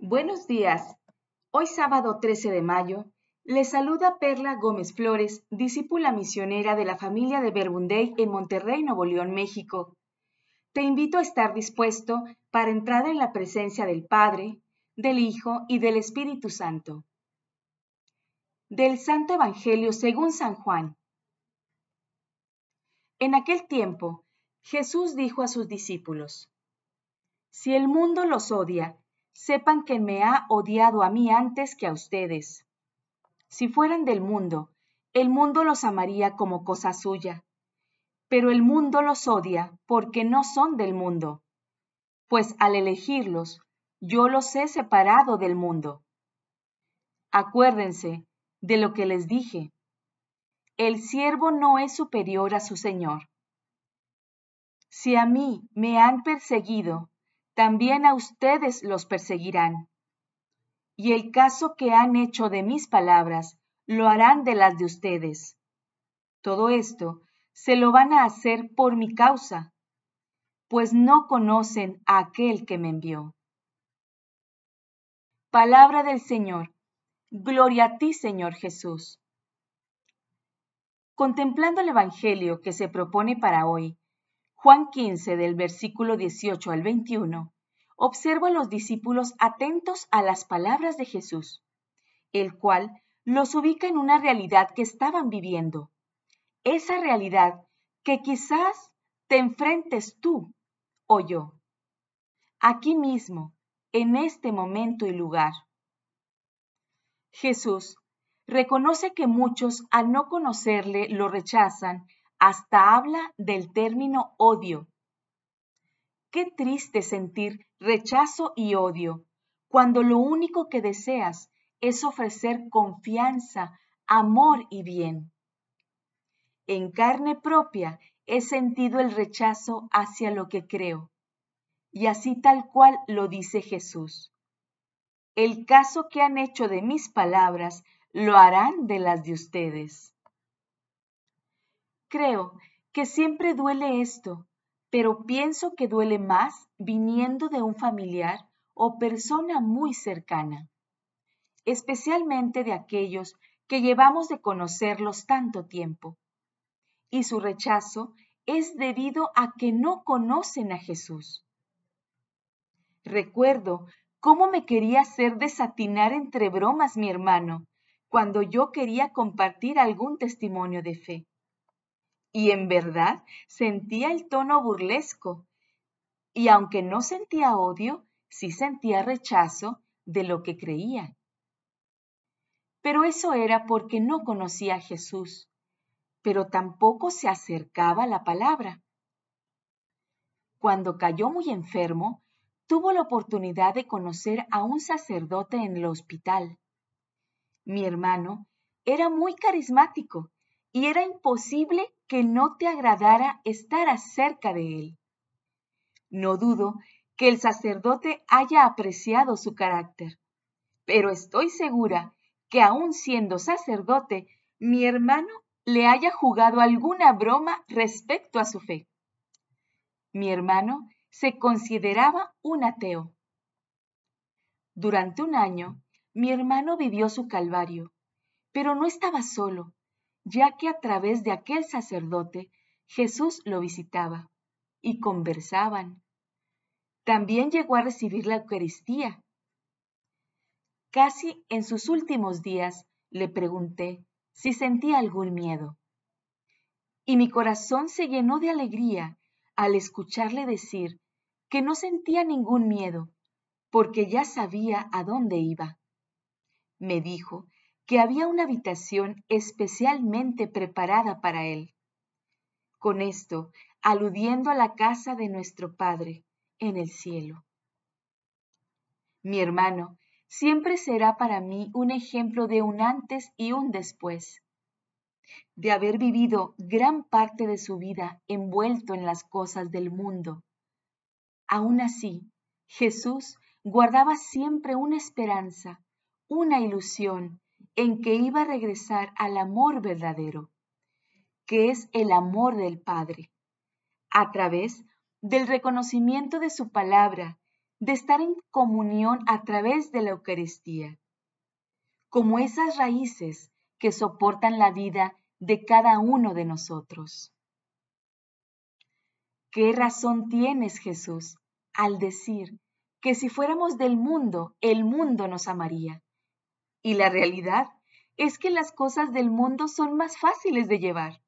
Buenos días. Hoy sábado 13 de mayo, le saluda Perla Gómez Flores, discípula misionera de la familia de Verbunday en Monterrey, Nuevo León, México. Te invito a estar dispuesto para entrar en la presencia del Padre, del Hijo y del Espíritu Santo. Del Santo Evangelio según San Juan. En aquel tiempo, Jesús dijo a sus discípulos, Si el mundo los odia, sepan que me ha odiado a mí antes que a ustedes. Si fueran del mundo, el mundo los amaría como cosa suya, pero el mundo los odia porque no son del mundo, pues al elegirlos, yo los he separado del mundo. Acuérdense de lo que les dije. El siervo no es superior a su Señor. Si a mí me han perseguido, también a ustedes los perseguirán. Y el caso que han hecho de mis palabras, lo harán de las de ustedes. Todo esto se lo van a hacer por mi causa, pues no conocen a aquel que me envió. Palabra del Señor. Gloria a ti, Señor Jesús. Contemplando el Evangelio que se propone para hoy, Juan 15 del versículo 18 al 21, observa a los discípulos atentos a las palabras de Jesús, el cual los ubica en una realidad que estaban viviendo. Esa realidad que quizás te enfrentes tú o yo. Aquí mismo, en este momento y lugar. Jesús reconoce que muchos al no conocerle lo rechazan hasta habla del término odio. Qué triste sentir rechazo y odio cuando lo único que deseas es ofrecer confianza, amor y bien. En carne propia he sentido el rechazo hacia lo que creo, y así tal cual lo dice Jesús. El caso que han hecho de mis palabras lo harán de las de ustedes. Creo que siempre duele esto, pero pienso que duele más viniendo de un familiar o persona muy cercana, especialmente de aquellos que llevamos de conocerlos tanto tiempo. Y su rechazo es debido a que no conocen a Jesús. Recuerdo cómo me quería hacer desatinar entre bromas mi hermano cuando yo quería compartir algún testimonio de fe y en verdad sentía el tono burlesco. Y aunque no sentía odio, sí sentía rechazo de lo que creía. Pero eso era porque no conocía a Jesús, pero tampoco se acercaba la palabra. Cuando cayó muy enfermo, tuvo la oportunidad de conocer a un sacerdote en el hospital. Mi hermano era muy carismático y era imposible que no te agradara estar acerca de él. No dudo que el sacerdote haya apreciado su carácter, pero estoy segura que aun siendo sacerdote, mi hermano le haya jugado alguna broma respecto a su fe. Mi hermano se consideraba un ateo. Durante un año, mi hermano vivió su calvario, pero no estaba solo ya que a través de aquel sacerdote Jesús lo visitaba y conversaban. También llegó a recibir la Eucaristía. Casi en sus últimos días le pregunté si sentía algún miedo. Y mi corazón se llenó de alegría al escucharle decir que no sentía ningún miedo, porque ya sabía a dónde iba. Me dijo que había una habitación especialmente preparada para él. Con esto, aludiendo a la casa de nuestro Padre en el cielo. Mi hermano siempre será para mí un ejemplo de un antes y un después, de haber vivido gran parte de su vida envuelto en las cosas del mundo. Aún así, Jesús guardaba siempre una esperanza, una ilusión en que iba a regresar al amor verdadero, que es el amor del Padre, a través del reconocimiento de su palabra de estar en comunión a través de la Eucaristía, como esas raíces que soportan la vida de cada uno de nosotros. ¿Qué razón tienes, Jesús, al decir que si fuéramos del mundo, el mundo nos amaría? Y la realidad es que las cosas del mundo son más fáciles de llevar.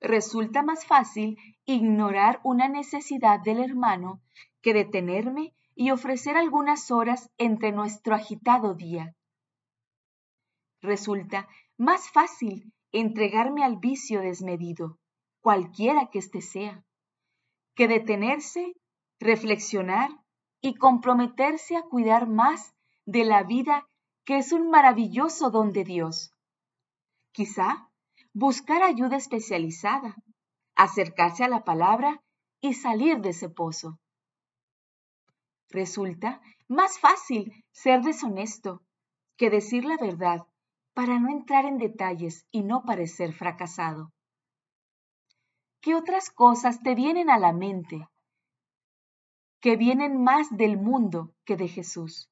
Resulta más fácil ignorar una necesidad del hermano que detenerme y ofrecer algunas horas entre nuestro agitado día. Resulta más fácil entregarme al vicio desmedido, cualquiera que éste sea, que detenerse, reflexionar y comprometerse a cuidar más de la vida que es un maravilloso don de Dios. Quizá buscar ayuda especializada, acercarse a la palabra y salir de ese pozo. Resulta más fácil ser deshonesto que decir la verdad para no entrar en detalles y no parecer fracasado. ¿Qué otras cosas te vienen a la mente que vienen más del mundo que de Jesús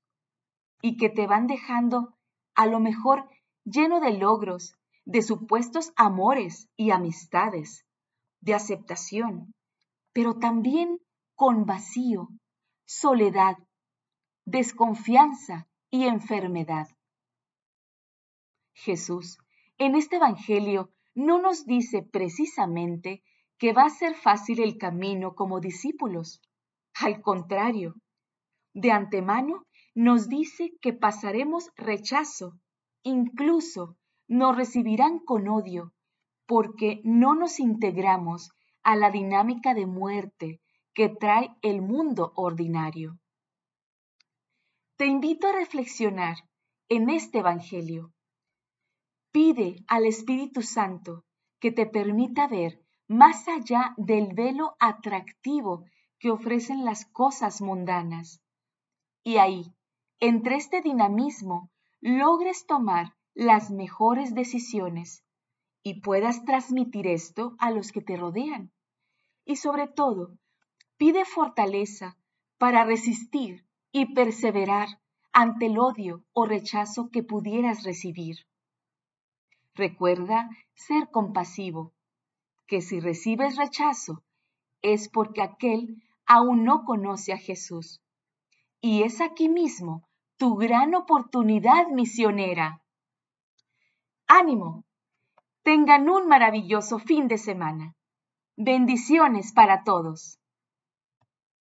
y que te van dejando a lo mejor lleno de logros, de supuestos amores y amistades, de aceptación, pero también con vacío, soledad, desconfianza y enfermedad. Jesús, en este Evangelio, no nos dice precisamente que va a ser fácil el camino como discípulos. Al contrario, de antemano nos dice que pasaremos rechazo, incluso nos recibirán con odio, porque no nos integramos a la dinámica de muerte que trae el mundo ordinario. Te invito a reflexionar en este Evangelio. Pide al Espíritu Santo que te permita ver más allá del velo atractivo que ofrecen las cosas mundanas. Y ahí, entre este dinamismo, logres tomar las mejores decisiones y puedas transmitir esto a los que te rodean. Y sobre todo, pide fortaleza para resistir y perseverar ante el odio o rechazo que pudieras recibir. Recuerda ser compasivo, que si recibes rechazo es porque aquel aún no conoce a Jesús. Y es aquí mismo tu gran oportunidad misionera. Ánimo. Tengan un maravilloso fin de semana. Bendiciones para todos.